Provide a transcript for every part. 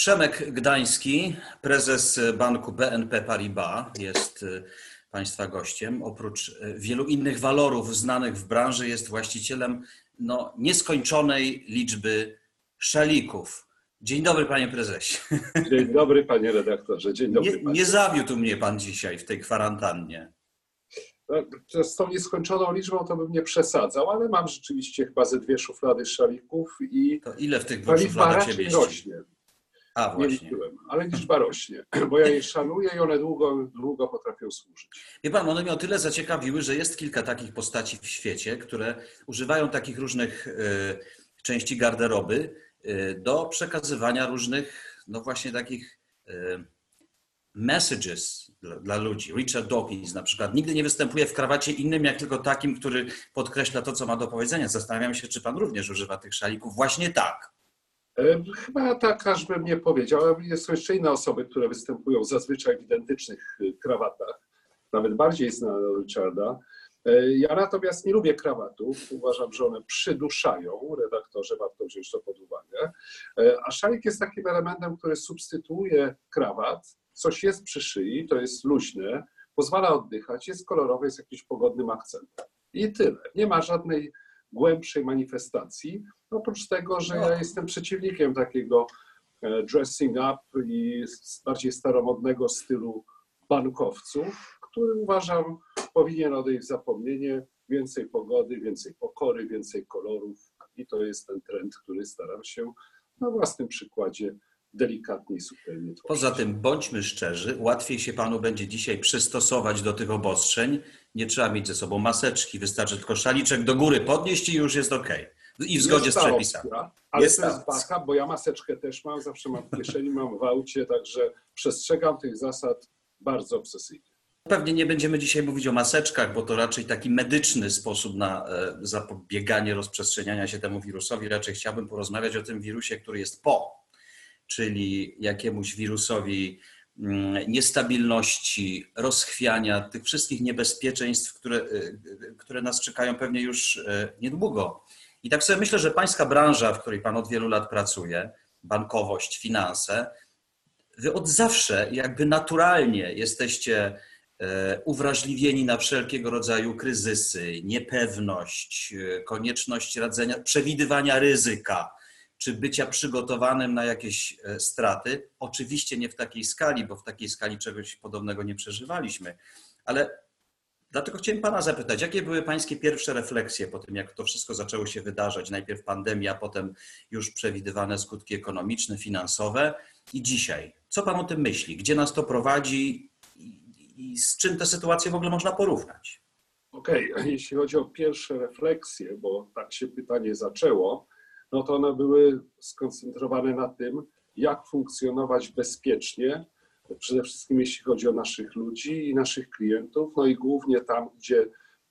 Przemek Gdański, prezes banku BNP Paribas, jest y, Państwa gościem. Oprócz y, wielu innych walorów znanych w branży, jest właścicielem no, nieskończonej liczby szalików. Dzień dobry, panie prezesie. Dzień dobry, panie redaktorze. Dzień dobry. Nie, nie zawiódł mnie pan dzisiaj w tej kwarantannie. No, z tą nieskończoną liczbą to bym nie przesadzał, ale mam rzeczywiście chyba ze dwie szuflady szalików i. To ile w tych dwóch szufladach się mieści? rośnie. A, nie właśnie. liczyłem, ale liczba rośnie, bo ja je szanuję i one długo, długo potrafią służyć. Wie pan, one mnie o tyle zaciekawiły, że jest kilka takich postaci w świecie, które używają takich różnych y, części garderoby y, do przekazywania różnych, no właśnie takich y, messages dla, dla, ludzi. Richard Dawkins na przykład nigdy nie występuje w krawacie innym, jak tylko takim, który podkreśla to, co ma do powiedzenia. Zastanawiam się, czy pan również używa tych szalików właśnie tak. E, chyba tak, aż bym nie powiedział. ale Są jeszcze inne osoby, które występują zazwyczaj w identycznych y, krawatach, nawet bardziej znane od Richarda. E, Ja natomiast nie lubię krawatów. Uważam, że one przyduszają. Redaktorze, warto wziąć to pod uwagę. E, A szalik jest takim elementem, który substytuuje krawat. Coś jest przy szyi, to jest luźne, pozwala oddychać, jest kolorowe, jest jakimś pogodnym akcentem. I tyle. Nie ma żadnej głębszej manifestacji. Oprócz tego, że ja jestem przeciwnikiem takiego e, dressing up i bardziej staromodnego stylu bankowców, który uważam powinien odejść w zapomnienie. Więcej pogody, więcej pokory, więcej kolorów i to jest ten trend, który staram się na własnym przykładzie delikatnie i subtelnie. Poza tym, bądźmy szczerzy, łatwiej się panu będzie dzisiaj przystosować do tych obostrzeń. Nie trzeba mieć ze sobą maseczki, wystarczy tylko szaliczek do góry podnieść i już jest ok. I w zgodzie Jest z przepisami. opcja, ale Jest to jest baka, bo ja maseczkę też mam, zawsze mam w kieszeni, mam w aucie, także przestrzegam tych zasad bardzo obsesyjnie. Pewnie nie będziemy dzisiaj mówić o maseczkach, bo to raczej taki medyczny sposób na e, zapobieganie rozprzestrzeniania się temu wirusowi. Raczej chciałbym porozmawiać o tym wirusie, który jest po, czyli jakiemuś wirusowi mm, niestabilności, rozchwiania, tych wszystkich niebezpieczeństw, które, e, które nas czekają pewnie już e, niedługo. I tak sobie myślę, że pańska branża, w której pan od wielu lat pracuje, bankowość, finanse, wy od zawsze jakby naturalnie jesteście e, uwrażliwieni na wszelkiego rodzaju kryzysy, niepewność, konieczność radzenia, przewidywania ryzyka, czy bycia przygotowanym na jakieś e, straty. Oczywiście nie w takiej skali, bo w takiej skali czegoś podobnego nie przeżywaliśmy, ale dlatego chciałem Pana zapytać, jakie były Pańskie pierwsze refleksje po tym, jak to wszystko zaczęło się wydarzać? Najpierw pandemia, potem już przewidywane skutki ekonomiczne, finansowe i dzisiaj. Co Pan o tym myśli? Gdzie nas to prowadzi i, z czym tę sytuację w ogóle można porównać? Okej, a jeśli chodzi o pierwsze refleksje, bo tak się pytanie zaczęło, no to one były skoncentrowane na tym, jak funkcjonować bezpiecznie, przede wszystkim jeśli chodzi o naszych ludzi i naszych klientów, no i głównie tam, gdzie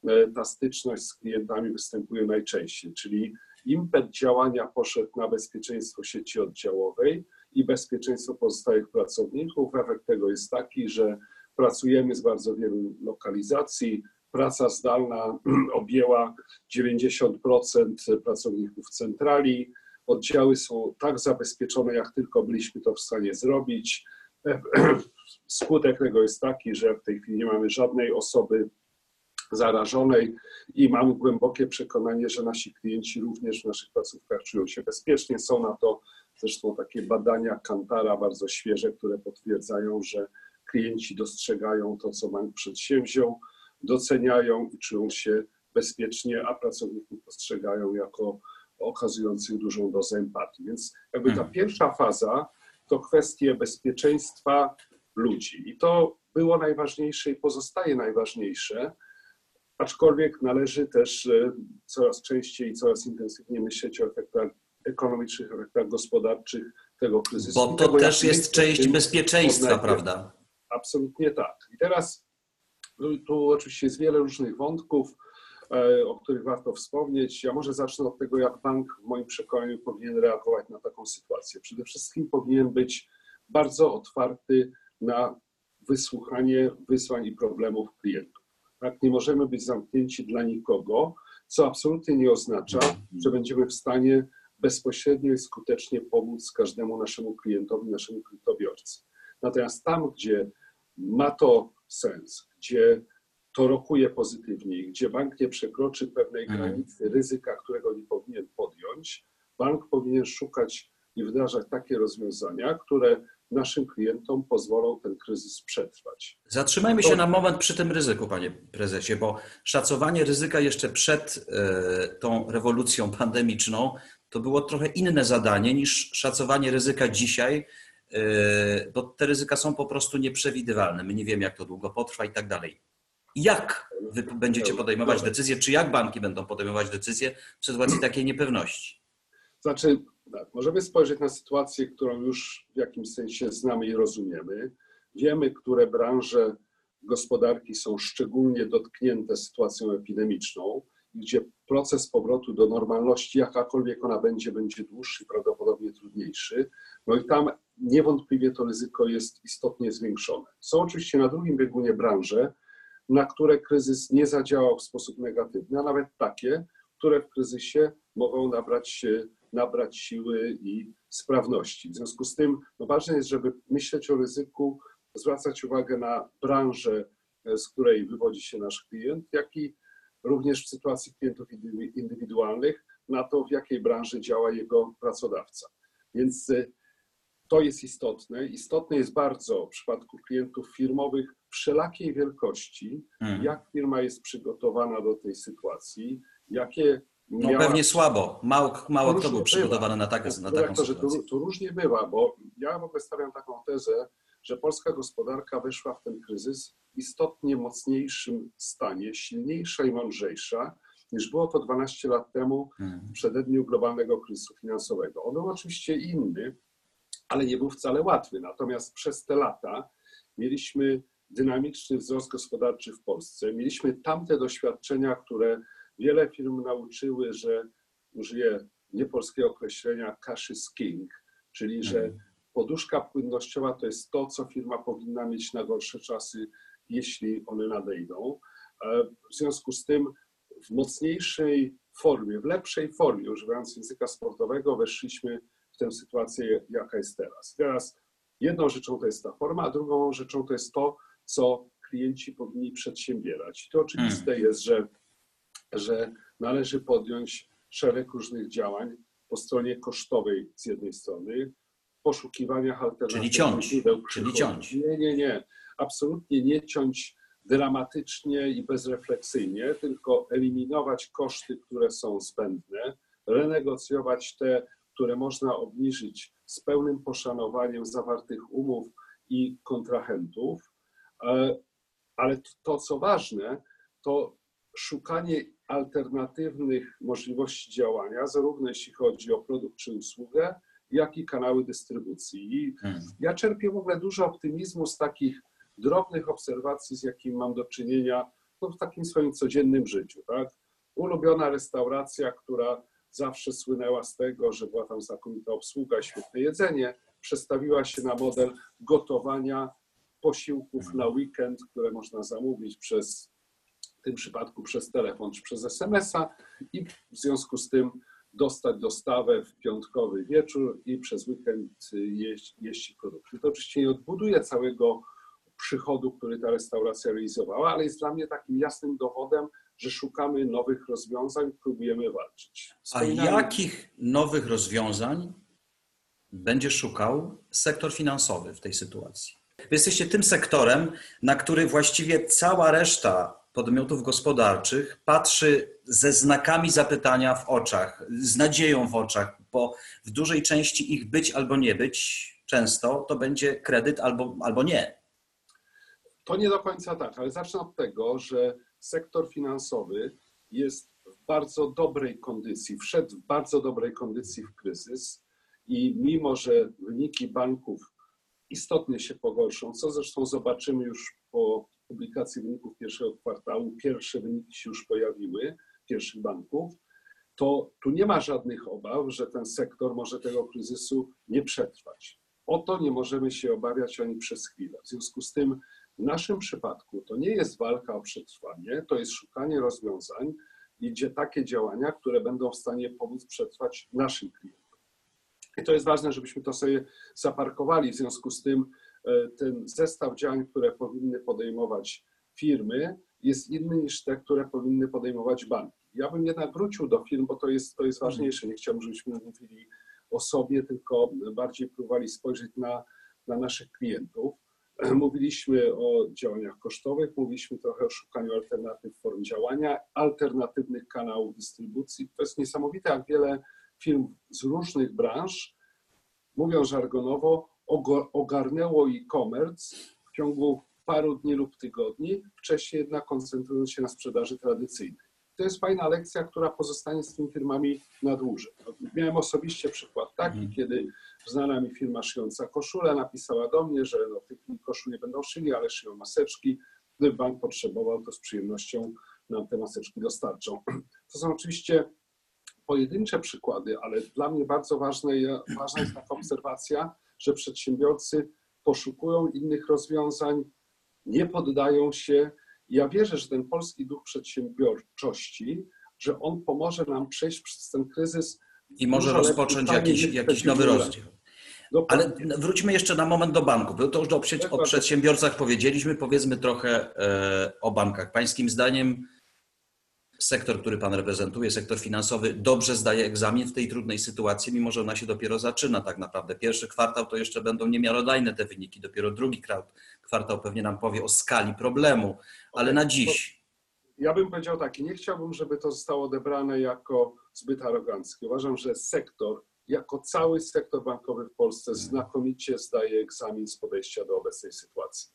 e, ta styczność z klientami występuje najczęściej, czyli impet działania poszedł na bezpieczeństwo sieci oddziałowej i bezpieczeństwo pozostałych pracowników. Efekt tego jest taki, że pracujemy z bardzo wielu lokalizacji, praca zdalna objęła 90% pracowników centrali. Oddziały są tak zabezpieczone, jak tylko byliśmy to w stanie zrobić. Skutek tego jest taki, że w tej chwili nie mamy żadnej osoby zarażonej i mam głębokie przekonanie, że nasi klienci również w naszych placówkach czują się bezpiecznie. Są na to zresztą takie badania Kantara bardzo świeże, które potwierdzają, że klienci dostrzegają to, co bank przedsięwziął doceniają i czują się bezpiecznie, a pracowników postrzegają jako okazujących dużą dozę empatii. Więc jakby ta Mhm. pierwsza faza to kwestie bezpieczeństwa ludzi. I to było najważniejsze i pozostaje najważniejsze. Aczkolwiek należy też e, coraz częściej i coraz intensywniej myśleć o efektach ekonomicznych, efektach gospodarczych tego kryzysu. Bo to tego, też jest część bezpieczeństwa, prawda? Absolutnie tak. I teraz tu, oczywiście jest wiele różnych wątków, e, o których warto wspomnieć. Ja może zacznę od tego, jak bank w moim przekonaniu powinien reagować na taką sytuację. Przede wszystkim powinien być bardzo otwarty na wysłuchanie wyzwań i problemów klientów. Tak? Nie możemy być zamknięci dla nikogo, co absolutnie nie oznacza, że będziemy w stanie bezpośrednio i skutecznie pomóc każdemu naszemu klientowi, naszemu kredytobiorcy. Natomiast tam, gdzie ma to sens, gdzie to rokuje pozytywnie, gdzie bank nie przekroczy pewnej Mhm. granicy ryzyka, którego nie powinien podjąć, bank powinien szukać i wdrażać takie rozwiązania, które naszym klientom pozwolą ten kryzys przetrwać. Zatrzymajmy się na moment przy tym ryzyku, panie prezesie, bo szacowanie ryzyka jeszcze przed e, tą rewolucją pandemiczną to było trochę inne zadanie niż szacowanie ryzyka dzisiaj, bo te ryzyka są po prostu nieprzewidywalne. My nie wiemy, jak to długo potrwa i tak dalej. Jak wy będziecie podejmować decyzje, czy jak banki będą podejmować decyzje w sytuacji takiej niepewności? Znaczy, tak, możemy spojrzeć na sytuację, którą już w jakimś sensie znamy i rozumiemy. Wiemy, które branże gospodarki są szczególnie dotknięte sytuacją epidemiczną, gdzie proces powrotu do normalności, jakakolwiek ona będzie, będzie dłuższy i prawdopodobnie trudniejszy. No i tam niewątpliwie to ryzyko jest istotnie zwiększone. Są oczywiście na drugim biegunie branże, na które kryzys nie zadziałał w sposób negatywny, a nawet takie, które w kryzysie mogą nabrać, nabrać siły i sprawności. W związku z tym no ważne jest, żeby myśleć o ryzyku, zwracać uwagę na branżę, z której wywodzi się nasz klient, jak i również w sytuacji klientów indywi- indywidualnych na to, w jakiej branży działa jego pracodawca. Więc y, to jest istotne. Istotne jest bardzo w przypadku klientów firmowych wszelakiej wielkości, Hmm. jak firma jest przygotowana do tej sytuacji, jakie No miała- pewnie słabo. Mało, mało kto był bywa. przygotowany na, tak, na taką Dyrektorze, sytuację. tu, tu różnie bywa, bo ja w ogóle stawiam taką tezę, że polska gospodarka weszła w ten kryzys w istotnie mocniejszym stanie, silniejsza i mądrzejsza, niż było to 12 lat temu Hmm. w przededniu globalnego kryzysu finansowego. On był oczywiście inny, ale nie był wcale łatwy. Natomiast przez te lata mieliśmy dynamiczny wzrost gospodarczy w Polsce. Mieliśmy tamte doświadczenia, które wiele firm nauczyły, że użyję niepolskiego określenia cash is king, czyli że Mhm. poduszka płynnościowa to jest to, co firma powinna mieć na gorsze czasy, jeśli one nadejdą. E, W związku z tym w mocniejszej formie, w lepszej formie, używając języka sportowego, weszliśmy tę sytuację, jaka jest teraz. Teraz jedną rzeczą to jest ta forma, a drugą rzeczą to jest to, co klienci powinni przedsiębierać. I to oczywiste jest, że, że należy podjąć szereg różnych działań po stronie kosztowej z jednej strony, poszukiwania alternatywnych ciąć, źródeł czyli ciąć. Nie, nie, nie. Absolutnie nie ciąć dramatycznie i bezrefleksyjnie, tylko eliminować koszty, które są zbędne, renegocjować te, które można obniżyć z pełnym poszanowaniem zawartych umów i kontrahentów. E, Ale to, co ważne, to szukanie alternatywnych możliwości działania, zarówno jeśli chodzi o produkt czy usługę, jak i kanały dystrybucji. I Hmm. ja czerpię w ogóle dużo optymizmu z takich drobnych obserwacji, z jakimi mam do czynienia no, w takim swoim codziennym życiu. Tak? Ulubiona restauracja, która zawsze słynęła z tego, że była tam znakomita obsługa, świetne jedzenie, przestawiła się na model gotowania posiłków na weekend, które można zamówić przez, w tym przypadku przez telefon czy przez SMS-a i w związku z tym dostać dostawę w piątkowy wieczór i przez weekend y, jeść, jeść produkty. To oczywiście nie odbuduje całego przychodu, który ta restauracja realizowała, ale jest dla mnie takim jasnym dowodem, że szukamy nowych rozwiązań, próbujemy walczyć. A Wspominałem- jakich nowych rozwiązań będzie szukał sektor finansowy w tej sytuacji? Wy jesteście tym sektorem, na który właściwie cała reszta podmiotów gospodarczych patrzy ze znakami zapytania w oczach, z nadzieją w oczach, bo w dużej części ich być albo nie być często to będzie kredyt albo, albo nie. To nie do końca tak, ale zacznę od tego, że sektor finansowy jest w bardzo dobrej kondycji, wszedł w bardzo dobrej kondycji w kryzys i mimo, że wyniki banków istotnie się pogorszą, co zresztą zobaczymy już po publikacji wyników pierwszego kwartału, pierwsze wyniki się już pojawiły pierwszych banków, to tu nie ma żadnych obaw, że ten sektor może tego kryzysu nie przetrwać. O to nie możemy się obawiać ani przez chwilę. W związku z tym w naszym przypadku to nie jest walka o przetrwanie, to jest szukanie rozwiązań, idzie takie działania, które będą w stanie pomóc przetrwać naszym klientom. I to jest ważne, żebyśmy to sobie zaparkowali. W związku z tym e, ten zestaw działań, które powinny podejmować firmy, jest inny niż te, które powinny podejmować banki. Ja bym jednak wrócił do firm, bo to jest, to jest ważniejsze. Nie chciałbym, żebyśmy mówili o sobie, tylko bardziej próbowali spojrzeć na, na naszych klientów. Mówiliśmy o działaniach kosztowych, mówiliśmy trochę o szukaniu alternatyw form działania, alternatywnych kanałów dystrybucji. To jest niesamowite, jak wiele firm z różnych branż, mówią żargonowo, ogarnęło e-commerce w ciągu paru dni lub tygodni, wcześniej jednak koncentrując się na sprzedaży tradycyjnej. To jest fajna lekcja, która pozostanie z tymi firmami na dłużej. Miałem osobiście przykład taki, mhm. kiedy znana mi firma szyjąca koszulę napisała do mnie, że no, tych koszul nie będą szyli, ale szyją maseczki. Gdyby bank potrzebował, to z przyjemnością nam te maseczki dostarczą. To są oczywiście pojedyncze przykłady, ale dla mnie bardzo ważne, ważna jest taka obserwacja, że przedsiębiorcy poszukują innych rozwiązań, nie poddają się. Ja wierzę, że ten polski duch przedsiębiorczości, że on pomoże nam przejść przez ten kryzys. I może rozpocząć jakiś, jakiś nowy rozdział. Ale wróćmy jeszcze na moment do banków. To już o, o przedsiębiorcach powiedzieliśmy, powiedzmy trochę e, o bankach. Pańskim zdaniem sektor, który Pan reprezentuje, sektor finansowy, dobrze zdaje egzamin w tej trudnej sytuacji, mimo że ona się dopiero zaczyna tak naprawdę. Pierwszy kwartał to jeszcze będą niemiarodajne te wyniki, dopiero drugi kwartał pewnie nam powie o skali problemu, ale na dziś. Ja bym powiedział tak, nie chciałbym, żeby to zostało odebrane jako zbyt aroganckie. Uważam, że sektor, jako cały sektor bankowy w Polsce znakomicie zdaje egzamin z podejścia do obecnej sytuacji.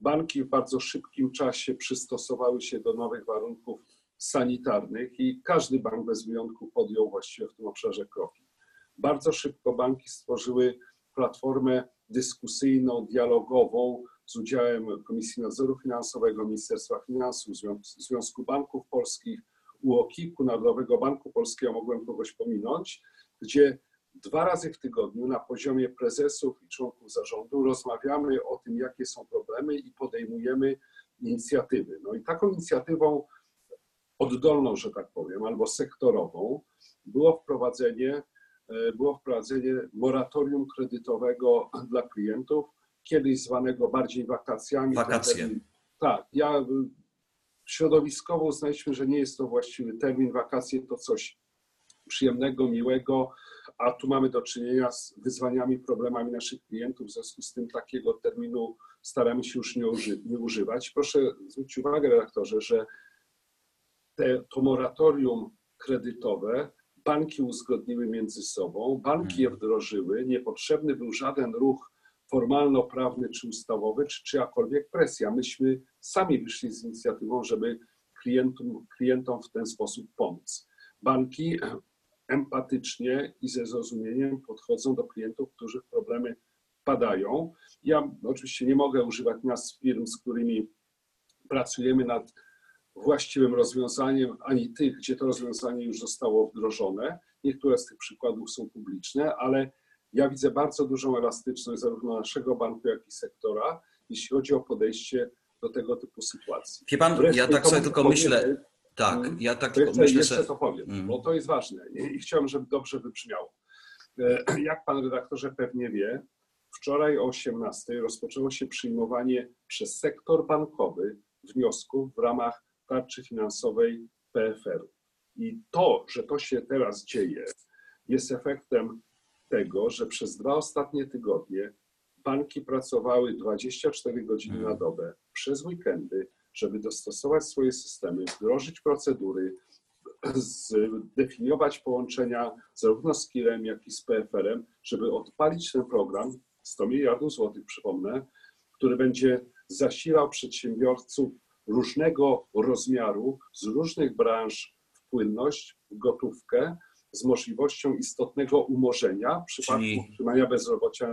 Banki w bardzo szybkim czasie przystosowały się do nowych warunków sanitarnych i każdy bank bez wyjątku podjął właściwie w tym obszarze kroki. Bardzo szybko banki stworzyły platformę dyskusyjną, dialogową z udziałem Komisji Nadzoru Finansowego, Ministerstwa Finansów, Związku Banków Polskich, UOKiK-u, Narodowego Banku Polskiego, mogłem kogoś pominąć, gdzie dwa razy w tygodniu na poziomie prezesów i członków zarządu rozmawiamy o tym, jakie są problemy i podejmujemy inicjatywy. No i taką inicjatywą oddolną, że tak powiem, albo sektorową, było wprowadzenie, e, było wprowadzenie moratorium kredytowego dla klientów, kiedyś zwanego bardziej wakacjami. Wakacje. Tak, ja środowiskowo uznaliśmy, że nie jest to właściwy termin. Wakacje to coś przyjemnego, miłego, a tu mamy do czynienia z wyzwaniami, problemami naszych klientów. W związku z tym takiego terminu staramy się już nie, uży nie używać. Proszę zwrócić uwagę, redaktorze, że te, to moratorium kredytowe banki uzgodniły między sobą, banki je wdrożyły, niepotrzebny był żaden ruch formalno-prawny czy ustawowy, czy czyjakolwiek presja. Myśmy sami wyszli z inicjatywą, żeby klientom, klientom w ten sposób pomóc. Banki empatycznie i ze zrozumieniem podchodzą do klientów, którzy w problemy padają. Ja oczywiście nie mogę używać nazw firm, z którymi pracujemy nad właściwym rozwiązaniem, ani tych, gdzie to rozwiązanie już zostało wdrożone. Niektóre z tych przykładów są publiczne, ale ja widzę bardzo dużą elastyczność zarówno naszego banku, jak i sektora, jeśli chodzi o podejście do tego typu sytuacji. Wie pan, Wreszcie ja tak sobie tylko myślę, tak, mm, ja tak tylko myślę jeszcze to powiem, mm. bo to jest ważne i chciałem, żeby dobrze wybrzmiało. E, jak pan redaktorze pewnie wie, wczoraj o 18 rozpoczęło się przyjmowanie przez sektor bankowy wniosków w ramach tarczy finansowej PFR. I to, że to się teraz dzieje, jest efektem tego, że przez dwa ostatnie tygodnie banki pracowały 24 godziny na dobę przez weekendy, żeby dostosować swoje systemy, wdrożyć procedury, zdefiniować połączenia zarówno z KIR-em, jak i z PFR-em, żeby odpalić ten program 100 miliardów złotych, przypomnę, który będzie zasilał przedsiębiorców różnego rozmiaru, z różnych branż w płynność, w gotówkę, z możliwością istotnego umorzenia w przypadku Czyli- utrzymania bezrobocia, e,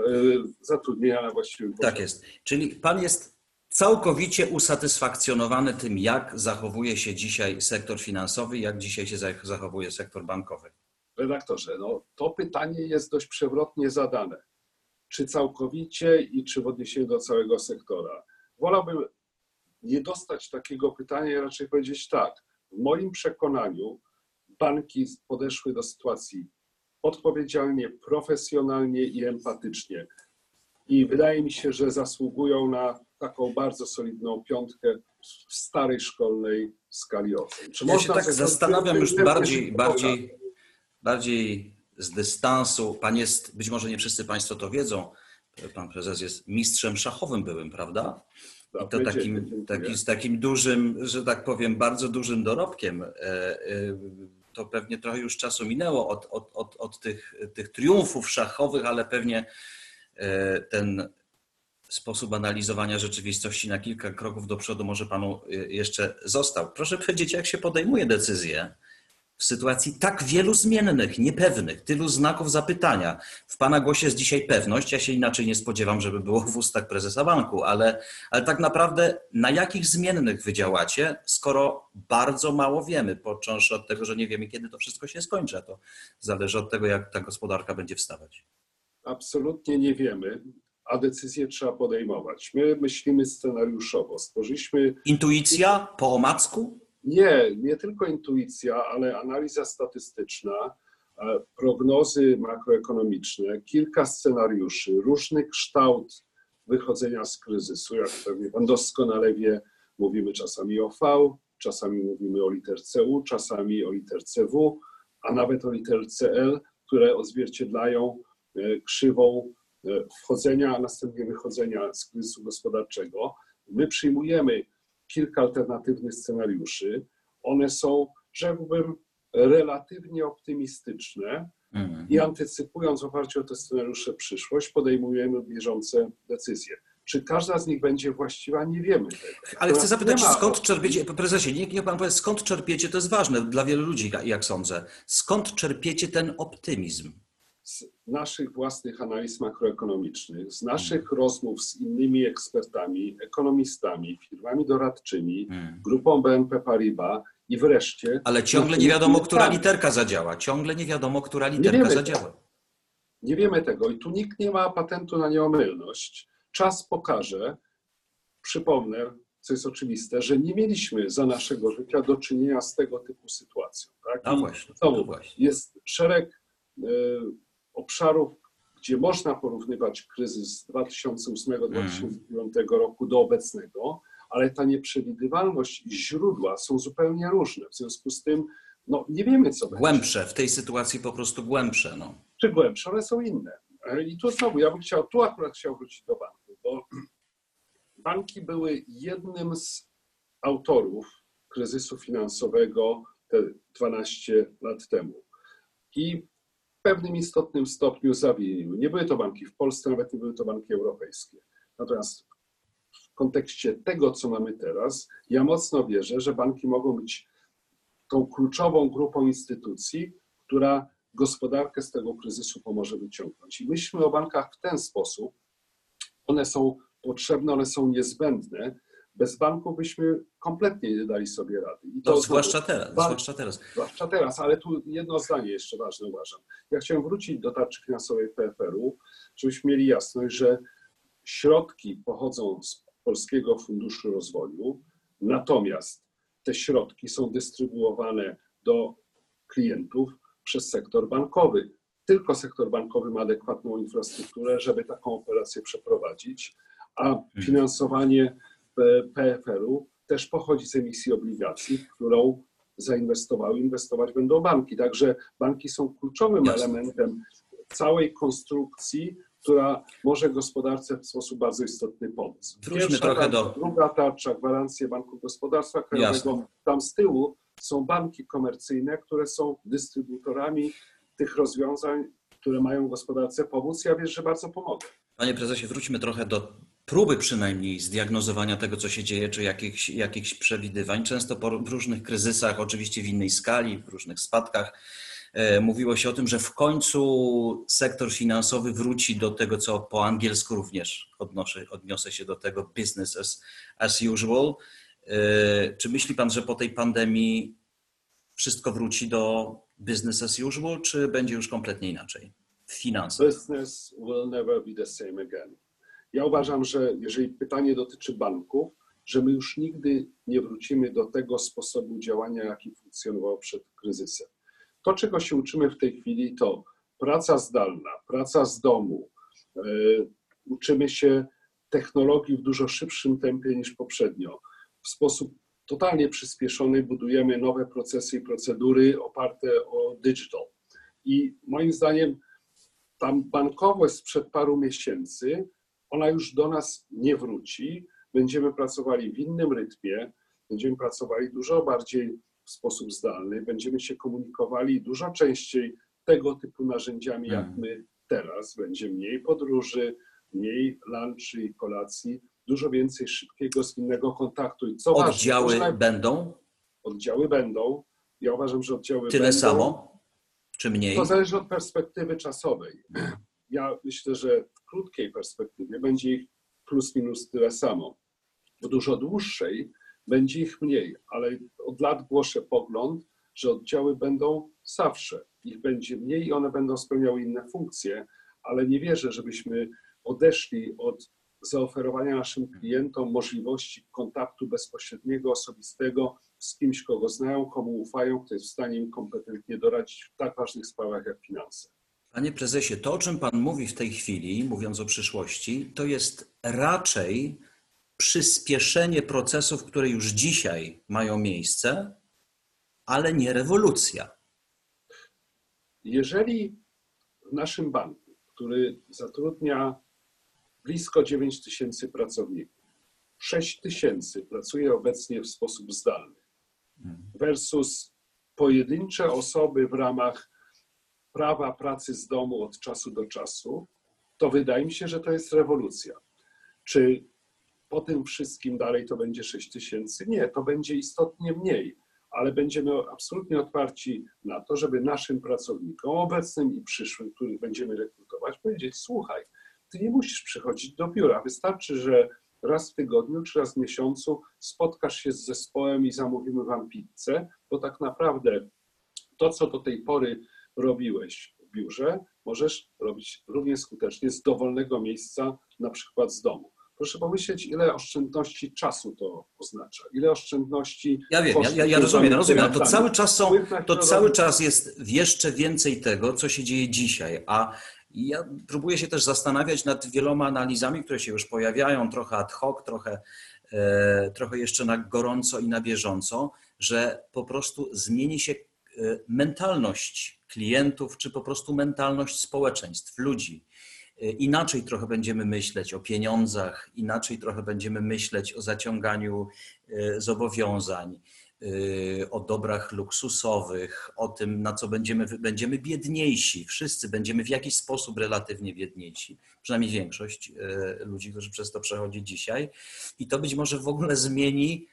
zatrudnienia na właściwym poziomie. Tak jest. Czyli pan jest całkowicie usatysfakcjonowany tym, jak zachowuje się dzisiaj sektor finansowy, jak dzisiaj się zach- zachowuje sektor bankowy. Redaktorze, no, to pytanie jest dość przewrotnie zadane. Czy całkowicie i czy w odniesieniu do całego sektora? Wolałbym nie dostać takiego pytania i raczej powiedzieć tak. W moim przekonaniu banki podeszły do sytuacji odpowiedzialnie, profesjonalnie i empatycznie. I wydaje mi się, że zasługują na taką bardzo solidną piątkę w starej szkolnej skali ocen. Czy Ja się tak zastanawiam już bardziej, bardziej, bardziej z dystansu. Pan jest, być może nie wszyscy Państwo to wiedzą, pan prezes jest mistrzem szachowym byłym, prawda? I to Dziękuję, takim, taki, z takim dużym, że tak powiem, bardzo dużym dorobkiem. To pewnie trochę już czasu minęło od, od, od, od tych, tych triumfów szachowych, ale pewnie e, ten sposób analizowania rzeczywistości na kilka kroków do przodu może panu e, jeszcze został. Proszę powiedzieć, jak się podejmuje decyzje w sytuacji tak wielu zmiennych, niepewnych, tylu znaków zapytania. W pana głosie jest dzisiaj pewność. Ja się inaczej nie spodziewam, żeby było w ustach prezesa banku, ale, ale tak naprawdę na jakich zmiennych wy działacie, skoro bardzo mało wiemy, począwszy od tego, że nie wiemy, kiedy to wszystko się skończy, a to zależy od tego, jak ta gospodarka będzie wstawać. Absolutnie nie wiemy, a decyzje trzeba podejmować. My myślimy scenariuszowo. Stworzyliśmy Intuicja po omacku? Nie, nie tylko intuicja, ale analiza statystyczna, e, prognozy makroekonomiczne, kilka scenariuszy, różny kształt wychodzenia z kryzysu. Jak pewnie Pan doskonale wie, mówimy czasami o V, czasami mówimy o literce U, czasami o literce W, a nawet o literce L, które odzwierciedlają e, krzywą e, wchodzenia, a następnie wychodzenia z kryzysu gospodarczego. My przyjmujemy kilka alternatywnych scenariuszy. One są, rzekłbym, relatywnie optymistyczne Mhm. i antycypując w oparciu o te scenariusze przyszłość, podejmujemy bieżące decyzje. Czy każda z nich będzie właściwa, nie wiemy tego. Ale chcę zapytać, skąd czerpiecie, prezesie, niech, niech pan powie, skąd czerpiecie, to jest ważne dla wielu ludzi, jak sądzę, skąd czerpiecie ten optymizm? Z naszych własnych analiz makroekonomicznych, z naszych rozmów z innymi ekspertami, ekonomistami, firmami doradczymi, Hmm. grupą BNP Paribas i wreszcie. Ale ciągle nie wiadomo, która literka zadziała. Ciągle nie wiadomo, która literka wiemy. zadziała. Nie wiemy tego i tu nikt nie ma patentu na nieomylność. Czas pokaże, przypomnę, co jest oczywiste, że nie mieliśmy za naszego życia do czynienia z tego typu sytuacją. Tak? No właśnie, znowu, no właśnie. jest szereg e, obszarów, gdzie można porównywać kryzys z 2008-2009 roku do obecnego, ale ta nieprzewidywalność i źródła są zupełnie różne. W związku z tym no, nie wiemy, co będzie. Głębsze, w tej sytuacji po prostu głębsze. No. Czy głębsze, one są inne. I tu znowu, ja bym chciał, tu akurat chciał wrócić do banków, bo banki były jednym z autorów kryzysu finansowego te 12 lat temu. I pewnym istotnym stopniu zawiniły. Nie były to banki w Polsce, nawet nie były to banki europejskie. Natomiast w kontekście tego, co mamy teraz, ja mocno wierzę, że banki mogą być tą kluczową grupą instytucji, która gospodarkę z tego kryzysu pomoże wyciągnąć. I myślmy o bankach w ten sposób. One są potrzebne, one są niezbędne. Bez banków byśmy kompletnie nie dali sobie rady. I To zwłaszcza teraz, Bank- zwłaszcza teraz. Zwłaszcza teraz, ale tu jedno zdanie jeszcze ważne uważam. Ja chciałem wrócić do tarczy finansowej PFR-u, żebyśmy mieli jasność, że środki pochodzą z Polskiego Funduszu Rozwoju, natomiast te środki są dystrybuowane do klientów przez sektor bankowy. Tylko sektor bankowy ma adekwatną infrastrukturę, żeby taką operację przeprowadzić, a finansowanie P- PFR-u też pochodzi z emisji obligacji, którą zainwestowały, inwestować będą banki. Także banki są kluczowym Jasne. elementem całej konstrukcji, która może gospodarce w sposób bardzo istotny pomóc. Wróćmy trochę tarcza, do- Druga tarcza, gwarancje Banku Gospodarstwa Krajowego. Jasne. Tam z tyłu są banki komercyjne, które są dystrybutorami tych rozwiązań, które mają gospodarce pomóc. Ja wierzę, że bardzo pomogą. Panie prezesie, wróćmy trochę do próby przynajmniej zdiagnozowania tego, co się dzieje, czy jakichś, jakichś przewidywań. Często po różnych kryzysach, oczywiście w innej skali, w różnych spadkach, e, mówiło się o tym, że w końcu sektor finansowy wróci do tego, co po angielsku również odnoszę, odniosę się do tego business as, as usual. E, czy myśli Pan, że po tej pandemii wszystko wróci do business as usual, czy będzie już kompletnie inaczej? W finansach. Business will never be the same again. Ja uważam, że jeżeli pytanie dotyczy banków, że my już nigdy nie wrócimy do tego sposobu działania, jaki funkcjonował przed kryzysem. To, czego się uczymy w tej chwili, to praca zdalna, praca z domu. Yy, uczymy się technologii w dużo szybszym tempie niż poprzednio. W sposób totalnie przyspieszony budujemy nowe procesy i procedury oparte o digital. I moim zdaniem tam bankowość sprzed paru miesięcy ona już do nas nie wróci. Będziemy pracowali w innym rytmie, będziemy pracowali dużo bardziej w sposób zdalny, będziemy się komunikowali dużo częściej tego typu narzędziami, jak hmm. my teraz. Będzie mniej podróży, mniej lunchy i kolacji, dużo więcej szybkiego, zwinnego kontaktu. I co Oddziały ważne, będą? Oddziały będą. Ja uważam, że oddziały Tyle będą. samo? Czy mniej? To zależy od perspektywy czasowej. Ja myślę, że krótkiej perspektywie będzie ich plus minus tyle samo. W dużo dłuższej będzie ich mniej, ale od lat głoszę pogląd, że oddziały będą zawsze. Ich będzie mniej i one będą spełniały inne funkcje, ale nie wierzę, żebyśmy odeszli od zaoferowania naszym klientom możliwości kontaktu bezpośredniego, osobistego z kimś, kogo znają, komu ufają, kto jest w stanie im kompetentnie doradzić w tak ważnych sprawach jak finanse. Panie prezesie, to o czym pan mówi w tej chwili, mówiąc o przyszłości, to jest raczej przyspieszenie procesów, które już dzisiaj mają miejsce, ale nie rewolucja. Jeżeli w naszym banku, który zatrudnia blisko 9 tysięcy pracowników, 6 tysięcy pracuje obecnie w sposób zdalny, mhm. versus pojedyncze osoby w ramach prawa pracy z domu od czasu do czasu, to wydaje mi się, że to jest rewolucja. Czy po tym wszystkim dalej to będzie 6 tysięcy? Nie, to będzie istotnie mniej, ale będziemy absolutnie otwarci na to, żeby naszym pracownikom, obecnym i przyszłym, których będziemy rekrutować, powiedzieć: Słuchaj, ty nie musisz przychodzić do biura. Wystarczy, że raz w tygodniu czy raz w miesiącu spotkasz się z zespołem i zamówimy wam pizzę, bo tak naprawdę to, co do tej pory robiłeś w biurze, możesz robić równie skutecznie z dowolnego miejsca, na przykład z domu. Proszę pomyśleć, ile oszczędności czasu to oznacza, ile oszczędności. Ja wiem, ja, ja rozumiem, rozumiem. To cały czas są, to cały czas jest jeszcze więcej tego, co się dzieje dzisiaj, a ja próbuję się też zastanawiać nad wieloma analizami, które się już pojawiają, trochę ad hoc, trochę, e, trochę jeszcze na gorąco i na bieżąco, że po prostu zmieni się mentalność klientów, czy po prostu mentalność społeczeństw, ludzi. E, inaczej trochę będziemy myśleć o pieniądzach, inaczej trochę będziemy myśleć o zaciąganiu e, zobowiązań, o dobrach luksusowych, o tym, na co będziemy, będziemy biedniejsi. Wszyscy będziemy w jakiś sposób relatywnie biedniejsi, przynajmniej większość ludzi, którzy przez to przechodzi dzisiaj. I to być może w ogóle zmieni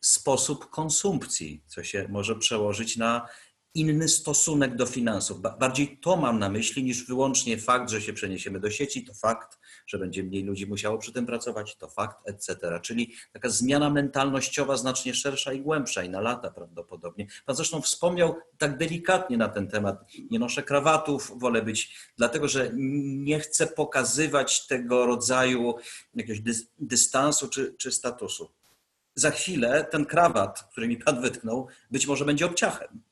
sposób konsumpcji, co się może przełożyć na inny stosunek do finansów. Bardziej to mam na myśli niż wyłącznie fakt, że się przeniesiemy do sieci, to fakt, że będzie mniej ludzi musiało przy tym pracować, to fakt, etc. Czyli taka zmiana mentalnościowa znacznie szersza i głębsza i na lata prawdopodobnie. Pan zresztą wspomniał tak delikatnie na ten temat. Nie noszę krawatów, wolę być, dlatego że nie chcę pokazywać tego rodzaju jakiegoś dystansu czy, czy statusu. Za chwilę ten krawat, który mi pan wytknął, być może będzie obciachem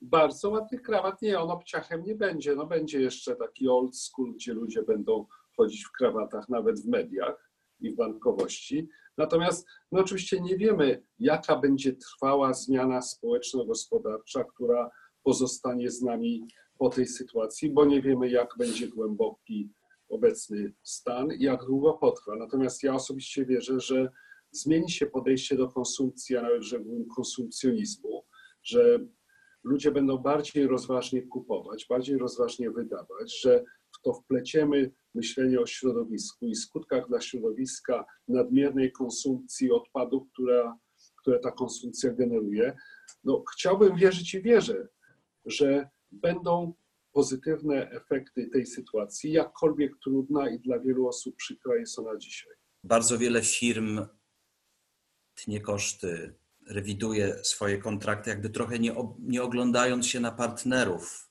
bardzo ładny krawat. Nie, on obciachem nie będzie. No będzie jeszcze taki old school, gdzie ludzie będą chodzić w krawatach nawet w mediach i w bankowości. Natomiast no oczywiście nie wiemy, jaka będzie trwała zmiana społeczno-gospodarcza, która pozostanie z nami po tej sytuacji, bo nie wiemy, jak będzie głęboki obecny stan i jak długo potrwa. Natomiast ja osobiście wierzę, że zmieni się podejście do konsumpcji, a nawet rzekłbym konsumpcjonizmu, że ludzie będą bardziej rozważnie kupować, bardziej rozważnie wydawać, że w to wpleciemy myślenie o środowisku i skutkach dla środowiska nadmiernej konsumpcji odpadów, która, które ta konsumpcja generuje, no, chciałbym wierzyć i wierzę, że będą pozytywne efekty tej sytuacji, jakkolwiek trudna i dla wielu osób przykra jest ona dzisiaj. Bardzo wiele firm tnie koszty, rewiduje swoje kontrakty, jakby trochę nie, nie oglądając się na partnerów,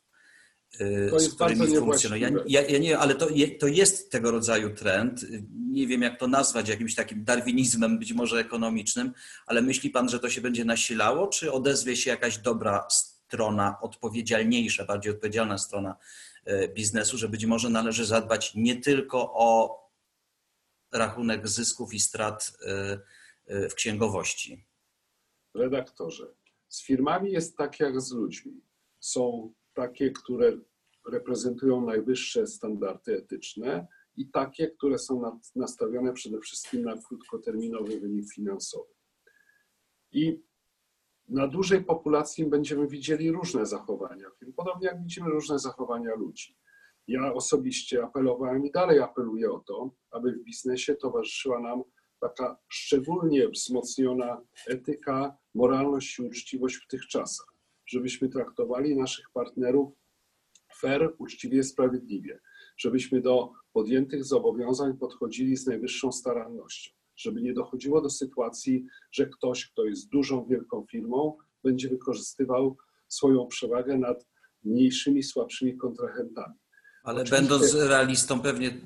y, z którymi funkcjonują. Ja, ja, ja, nie, ale to, to jest tego rodzaju trend. Nie wiem, jak to nazwać, jakimś takim darwinizmem, być może ekonomicznym, ale myśli pan, że to się będzie nasilało, czy odezwie się jakaś dobra strona, odpowiedzialniejsza, bardziej odpowiedzialna strona y, biznesu, że być może należy zadbać nie tylko o rachunek zysków i strat y, w księgowości? redaktorze, z firmami jest tak jak z ludźmi. Są takie, które reprezentują najwyższe standardy etyczne i takie, które są nastawione przede wszystkim na krótkoterminowy wynik finansowy. I na dużej populacji będziemy widzieli różne zachowania firm, podobnie jak widzimy różne zachowania ludzi. Ja osobiście apelowałem i dalej apeluję o to, aby w biznesie towarzyszyła nam taka szczególnie wzmocniona etyka, moralność i uczciwość w tych czasach, żebyśmy traktowali naszych partnerów fair, uczciwie, sprawiedliwie, żebyśmy do podjętych zobowiązań podchodzili z najwyższą starannością, żeby nie dochodziło do sytuacji, że ktoś, kto jest dużą, wielką firmą, będzie wykorzystywał swoją przewagę nad mniejszymi, słabszymi kontrahentami. Ale Oczywiście. będąc realistą, pewnie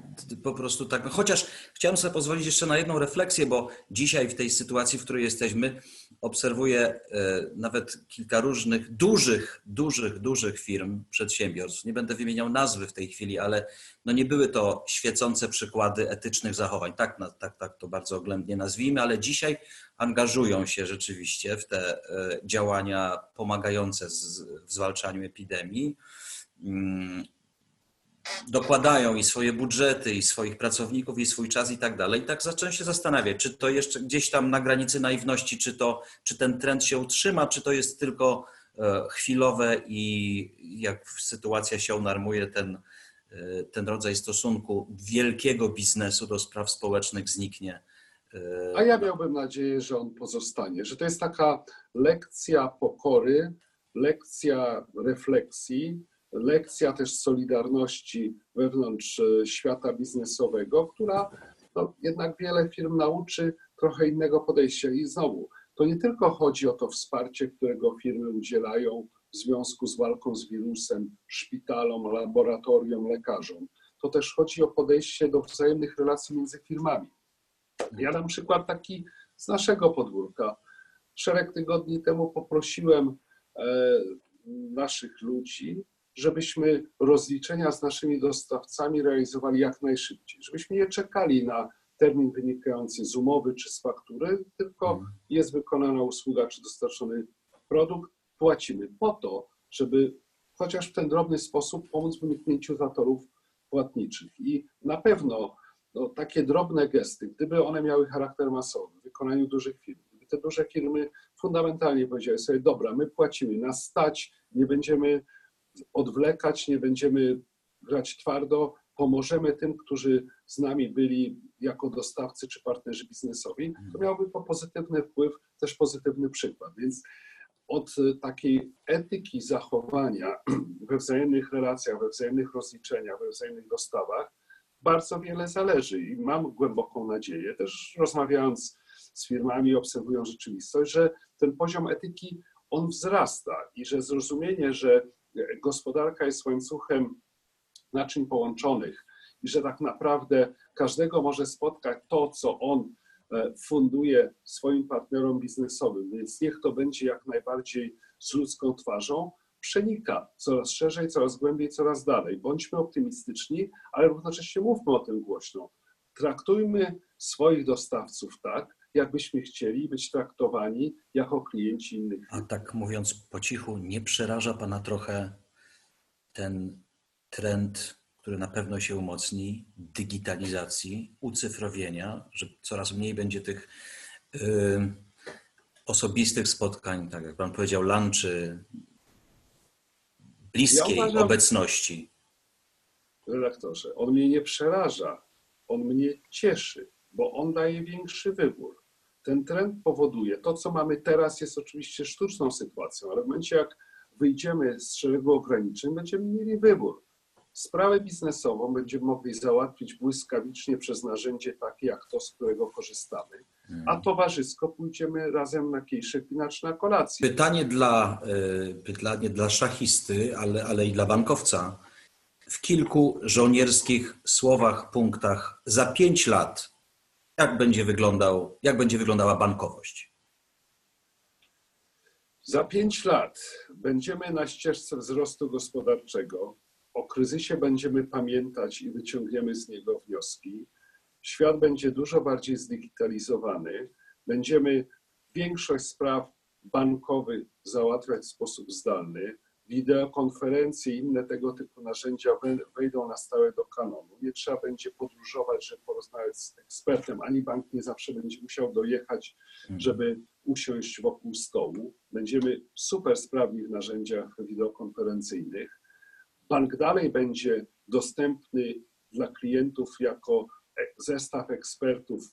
po prostu tak. Chociaż chciałem sobie pozwolić jeszcze na jedną refleksję, bo dzisiaj w tej sytuacji, w której jesteśmy, obserwuję e, nawet kilka różnych dużych, dużych, dużych firm, przedsiębiorstw. Nie będę wymieniał nazwy w tej chwili, ale no nie były to świecące przykłady etycznych zachowań. Tak, tak, tak to bardzo oględnie nazwijmy, ale dzisiaj angażują się rzeczywiście w te e, działania pomagające w zwalczaniu epidemii mm, dokładają i swoje budżety, i swoich pracowników, i swój czas i tak dalej. I tak zacząłem się zastanawiać, czy to jeszcze gdzieś tam na granicy naiwności, czy, to, czy ten trend się utrzyma, czy to jest tylko e, chwilowe i jak sytuacja się unarmuje, ten, e, ten rodzaj stosunku wielkiego biznesu do spraw społecznych zniknie. E, A ja miałbym nadzieję, że on pozostanie, że to jest taka lekcja pokory, lekcja refleksji, lekcja też solidarności wewnątrz e, świata biznesowego, która no, jednak wiele firm nauczy trochę innego podejścia. I znowu, to nie tylko chodzi o to wsparcie, którego firmy udzielają w związku z walką z wirusem szpitalom, laboratorium, lekarzom. To też chodzi o podejście do wzajemnych relacji między firmami. Ja dam przykład taki z naszego podwórka. Szereg tygodni temu poprosiłem e, naszych ludzi, żebyśmy rozliczenia z naszymi dostawcami realizowali jak najszybciej, żebyśmy nie czekali na termin wynikający z umowy czy z faktury, tylko mhm. jest wykonana usługa czy dostarczony produkt, płacimy po to, żeby chociaż w ten drobny sposób pomóc w uniknięciu zatorów płatniczych. I na pewno no, takie drobne gesty, gdyby one miały charakter masowy w wykonaniu dużych firm, gdyby te duże firmy fundamentalnie powiedziały sobie, dobra, my płacimy, nas stać, nie będziemy odwlekać, nie będziemy grać twardo, pomożemy tym, którzy z nami byli jako dostawcy czy partnerzy biznesowi, to miałoby to pozytywny wpływ, też pozytywny przykład. Więc od takiej etyki zachowania we wzajemnych relacjach, we wzajemnych rozliczeniach, we wzajemnych dostawach bardzo wiele zależy i mam głęboką nadzieję, też rozmawiając z firmami, obserwując rzeczywistość, że ten poziom etyki on wzrasta i że zrozumienie, że gospodarka jest łańcuchem naczyń połączonych i że tak naprawdę każdego może spotkać to, co on e, funduje swoim partnerom biznesowym, więc niech to będzie jak najbardziej z ludzką twarzą, przenika coraz szerzej, coraz głębiej, coraz dalej. Bądźmy optymistyczni, ale równocześnie mówmy o tym głośno. Traktujmy swoich dostawców tak, jakbyśmy chcieli być traktowani jako klienci innych. A tak mówiąc po cichu, nie przeraża Pana trochę ten trend, który na pewno się umocni, digitalizacji, ucyfrowienia, że coraz mniej będzie tych y, osobistych spotkań, tak jak Pan powiedział, lunchy, bliskiej ja uważam, obecności. redaktorze, on mnie nie przeraża, on mnie cieszy, bo on daje większy wybór. Ten trend powoduje, to co mamy teraz jest oczywiście sztuczną sytuacją, ale w momencie jak wyjdziemy z szeregu ograniczeń, będziemy mieli wybór. Sprawę biznesową będziemy mogli załatwić błyskawicznie przez narzędzie takie jak to, z którego korzystamy, a towarzysko pójdziemy razem na kieliszek czy na kolację. Pytanie dla, y, pytanie dla szachisty, ale, ale i dla bankowca. W kilku żołnierskich słowach, punktach za pięć lat, jak będzie, wyglądał, jak będzie wyglądała bankowość? Za pięć lat będziemy na ścieżce wzrostu gospodarczego. O kryzysie będziemy pamiętać i wyciągniemy z niego wnioski. Świat będzie dużo bardziej zdigitalizowany. Będziemy większość spraw bankowych załatwiać w sposób zdalny. Wideokonferencje i inne tego typu narzędzia wejdą na stałe do kanonu. Nie trzeba będzie podróżować, żeby porozmawiać z ekspertem, ani bank nie zawsze będzie musiał dojechać, żeby usiąść wokół stołu. Będziemy super sprawni w narzędziach wideokonferencyjnych. Bank dalej będzie dostępny dla klientów jako zestaw ekspertów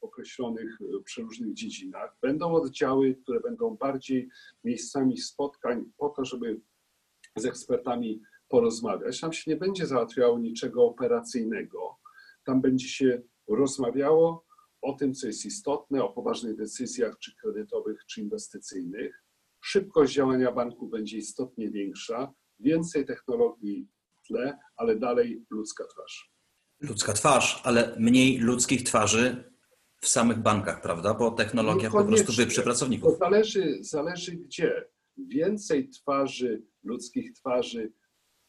określonych w przeróżnych dziedzinach. Będą oddziały, które będą bardziej miejscami spotkań po to, żeby z ekspertami porozmawiać. Tam się nie będzie załatwiało niczego operacyjnego. Tam będzie się rozmawiało o tym, co jest istotne, o poważnych decyzjach, czy kredytowych, czy inwestycyjnych. Szybkość działania banku będzie istotnie większa, więcej technologii w tle, ale dalej ludzka twarz. Ludzka twarz, ale mniej ludzkich twarzy w samych bankach, prawda? Bo technologia po prostu wyprze pracowników. To zależy, zależy gdzie. Więcej twarzy, ludzkich twarzy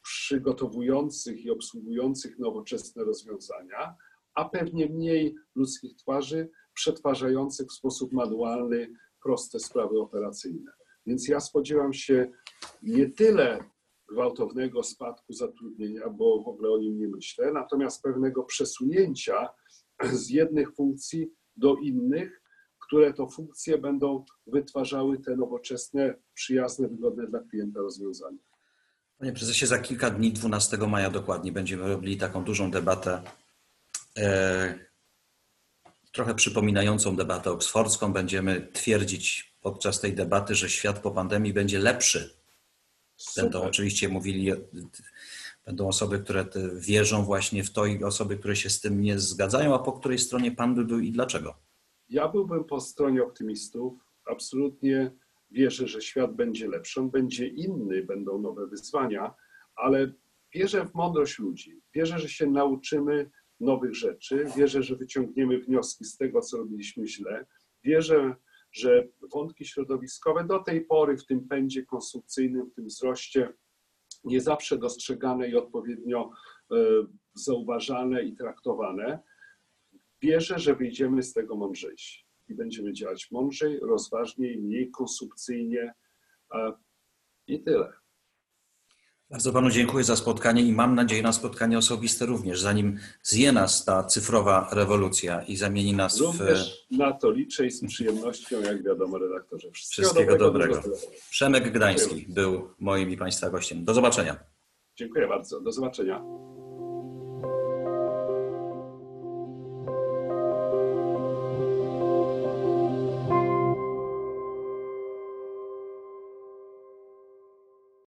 przygotowujących i obsługujących nowoczesne rozwiązania, a pewnie mniej ludzkich twarzy przetwarzających w sposób manualny proste sprawy operacyjne. Więc ja spodziewam się nie tyle gwałtownego spadku zatrudnienia, bo w ogóle o nim nie myślę, natomiast pewnego przesunięcia z jednych funkcji do innych, które to funkcje będą wytwarzały te nowoczesne, przyjazne, wygodne dla klienta rozwiązania. Panie prezesie, za kilka dni, 12 maja dokładnie, będziemy robili taką dużą debatę, e, trochę przypominającą debatę oksfordzką. Będziemy twierdzić podczas tej debaty, że świat po pandemii będzie lepszy. Będą Super. oczywiście mówili, będą osoby, które wierzą właśnie w to i osoby, które się z tym nie zgadzają, a po której stronie pan by był i dlaczego? Ja byłbym po stronie optymistów. Absolutnie wierzę, że świat będzie lepszy, on będzie inny, będą nowe wyzwania, ale wierzę w mądrość ludzi. Wierzę, że się nauczymy nowych rzeczy, wierzę, że wyciągniemy wnioski z tego, co robiliśmy źle. Wierzę, że wątki środowiskowe do tej pory w tym pędzie konsumpcyjnym, w tym wzroście, nie zawsze dostrzegane i odpowiednio e, zauważane i traktowane. Wierzę, że wyjdziemy z tego mądrzejsi i będziemy działać mądrzej, rozważniej, mniej konsumpcyjnie i tyle. Bardzo panu dziękuję za spotkanie i mam nadzieję na spotkanie osobiste również, zanim zje nas ta cyfrowa rewolucja i zamieni nas w Również na to liczę i z przyjemnością, jak wiadomo, redaktorze. wszystkiego dobrego. dużo zdrowia. Przemek Gdański był moim i państwa gościem. Do zobaczenia. Dziękuję bardzo. Do zobaczenia.